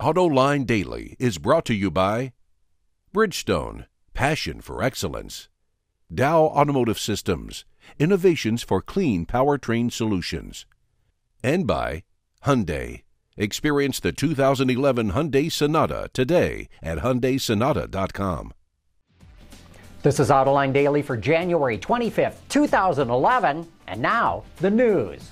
AutoLine Daily is brought to you by Bridgestone, passion for excellence, Dow Automotive Systems, innovations for clean powertrain solutions, and by Hyundai. Experience the 2011 Hyundai Sonata today at HyundaiSonata.com. This is Autoline Daily for January 25th, 2011, and now the news.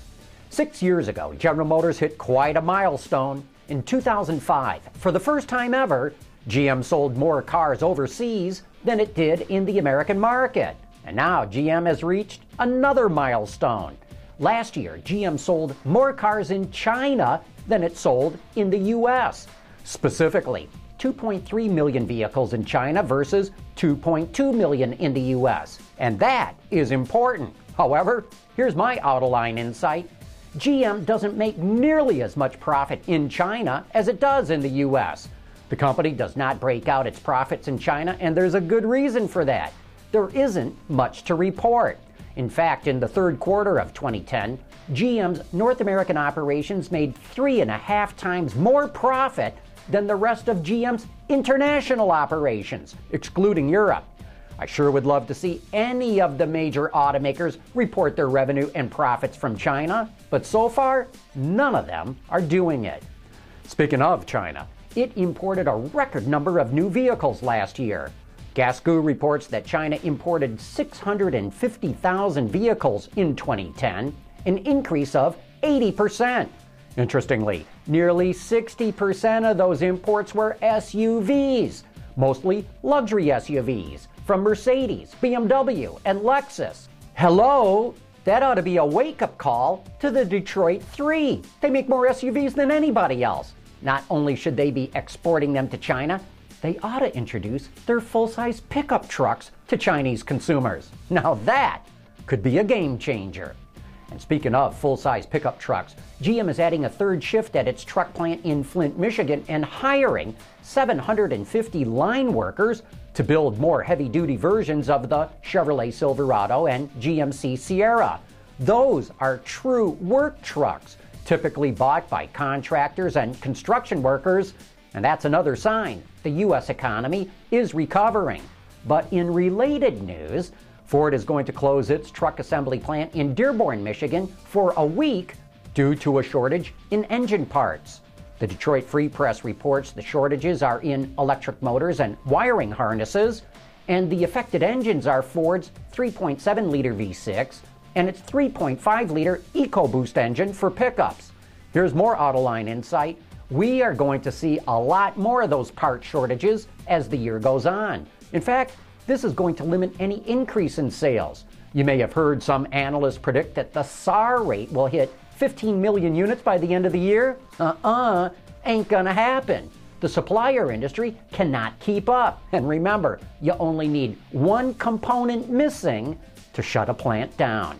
Six years ago, General Motors hit quite a milestone. In 2005, for the first time ever, GM sold more cars overseas than it did in the American market. And now GM has reached another milestone. Last year, GM sold more cars in China than it sold in the US. Specifically, 2.3 million vehicles in China versus 2.2 million in the US. And that is important. However, here's my Autoline insight. GM doesn't make nearly as much profit in China as it does in the US. The company does not break out its profits in China, and there's a good reason for that. There isn't much to report. In fact, in the third quarter of 2010, GM's North American operations made three and a half times more profit than the rest of GM's international operations, excluding Europe. I sure would love to see any of the major automakers report their revenue and profits from China, but so far, none of them are doing it. Speaking of China, it imported a record number of new vehicles last year. Gasgoo reports that China imported 650,000 vehicles in 2010, an increase of 80%. Interestingly, nearly 60% of those imports were SUVs, mostly luxury SUVs from Mercedes, BMW, and Lexus. Hello? That ought to be a wake up call to the Detroit 3. They make more SUVs than anybody else. Not only should they be exporting them to China, they ought to introduce their full size pickup trucks to Chinese consumers. Now that could be a game changer. And speaking of full size pickup trucks, GM is adding a third shift at its truck plant in Flint, Michigan, and hiring 750 line workers to build more heavy duty versions of the Chevrolet Silverado and GMC Sierra. Those are true work trucks, typically bought by contractors and construction workers. And that's another sign the U.S. economy is recovering. But in related news, Ford is going to close its truck assembly plant in Dearborn, Michigan for a week due to a shortage in engine parts. The Detroit Free Press reports the shortages are in electric motors and wiring harnesses, and the affected engines are Ford's 3.7 liter V6 and its 3.5 liter EcoBoost engine for pickups. Here's more Autoline insight. We are going to see a lot more of those part shortages as the year goes on. In fact, this is going to limit any increase in sales. You may have heard some analysts predict that the SAAR rate will hit 15 million units by the end of the year. Uh uh-uh, uh, ain't gonna happen. The supplier industry cannot keep up. And remember, you only need one component missing to shut a plant down.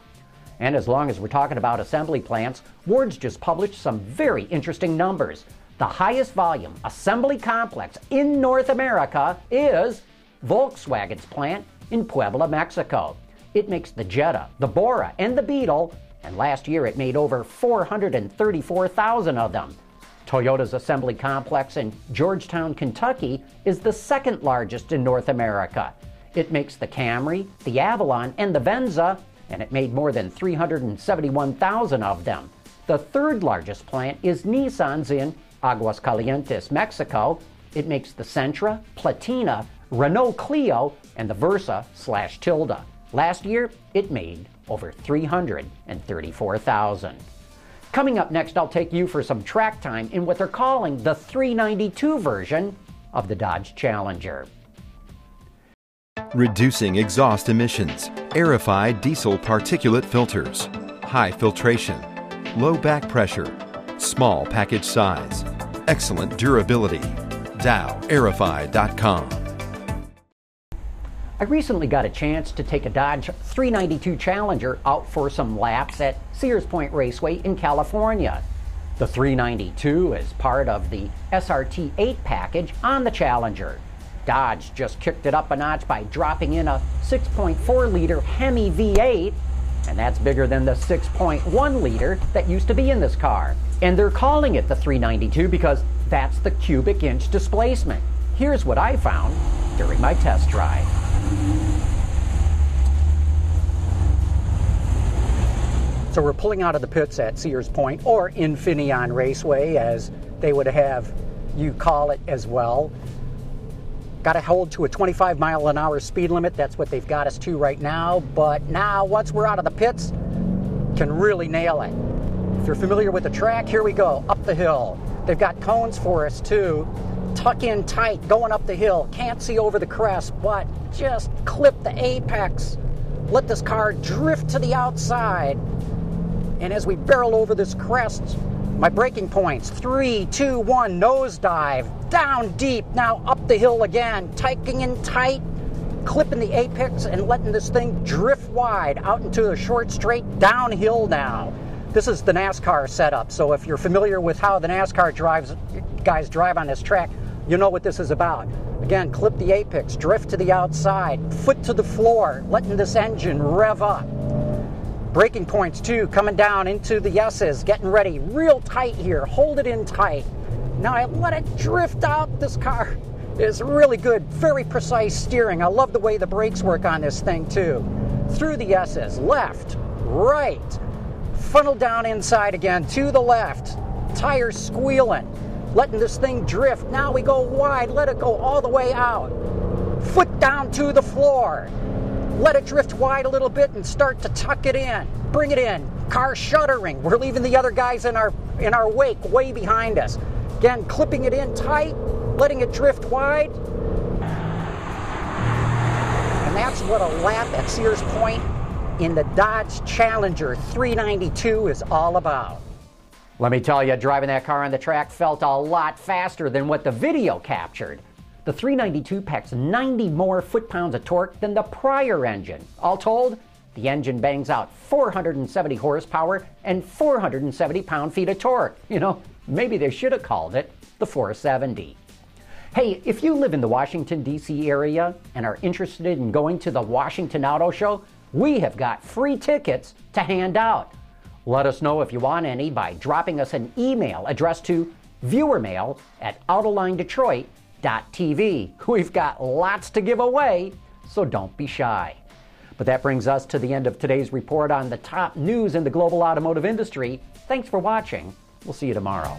And as long as we're talking about assembly plants, Ward's just published some very interesting numbers. The highest volume assembly complex in North America is Volkswagen's plant in Puebla, Mexico. It makes the Jetta, the Bora, and the Beetle, and last year it made over 434,000 of them. Toyota's assembly complex in Georgetown, Kentucky is the second largest in North America. It makes the Camry, the Avalon, and the Venza, and it made more than 371,000 of them. The third largest plant is Nissan's in Aguascalientes, Mexico. It makes the Sentra, Platina, Renault Clio, and the Versa slash Tiida. Last year, it made over 334,000. Coming up next, I'll take you for some track time in what they're calling the 392 version of the Dodge Challenger. Reducing exhaust emissions, Aerify diesel particulate filters, high filtration, low back pressure, small package size, excellent durability. DowAerify.com. I recently got a chance to take a Dodge 392 Challenger out for some laps at Sears Point Raceway in California. The 392 is part of the SRT 8 package on the Challenger. Dodge just kicked it up a notch by dropping in a 6.4 liter Hemi V8, and that's bigger than the 6.1 liter that used to be in this car. And they're calling it the 392 because that's the cubic inch displacement. Here's what I found during my test drive. So we're pulling out of the pits at Sears Point or Infineon Raceway, as they would have you call it as well. Got to hold to a 25 mile an hour speed limit. That's what they've got us to right now. But now, once we're out of the pits, can really nail it. If you're familiar with the track, here we go up the hill. They've got cones for us too. Tuck in tight, going up the hill. Can't see over the crest, but just clip the apex. Let this car drift to the outside and as we barrel over this crest, my braking points three, two, one, nosedive, down deep, now up the hill again, tightening in tight, clipping the apex and letting this thing drift wide out into a short straight downhill now. This is the NASCAR setup, so if you're familiar with how the NASCAR drives, guys drive on this track, you know what this is about. Again, clip the apex, drift to the outside, foot to the floor, letting this engine rev up. Braking points too, coming down into the S's, getting ready, real tight here, hold it in tight. Now I let it drift out. This car is really good, very precise steering. I love the way the brakes work on this thing too. Through the S's, left, right, funnel down inside again to the left, tires squealing, letting this thing drift. Now we go wide, let it go all the way out. Foot down to the floor, let it drift wide a little bit and start to tuck it in. Bring it in. Car shuddering. We're leaving the other guys in our in our wake way behind us. Again, clipping it in tight, letting it drift wide. And that's what a lap at Sears Point in the Dodge Challenger 392 is all about. Let me tell you, driving that car on the track felt a lot faster than what the video captured. The 392 packs 90 more foot-pounds of torque than the prior engine. All told, the engine bangs out 470 horsepower and 470 pound-feet of torque. You know, maybe they should have called it the 470. Hey, if you live in the Washington, D.C. area and are interested in going to the Washington Auto Show, we have got free tickets to hand out. Let us know if you want any by dropping us an email addressed to viewermail at autolinedetroit.com TV. We've got lots to give away, so don't be shy. But that brings us to the end of today's report on the top news in the global automotive industry. Thanks for watching. We'll see you tomorrow.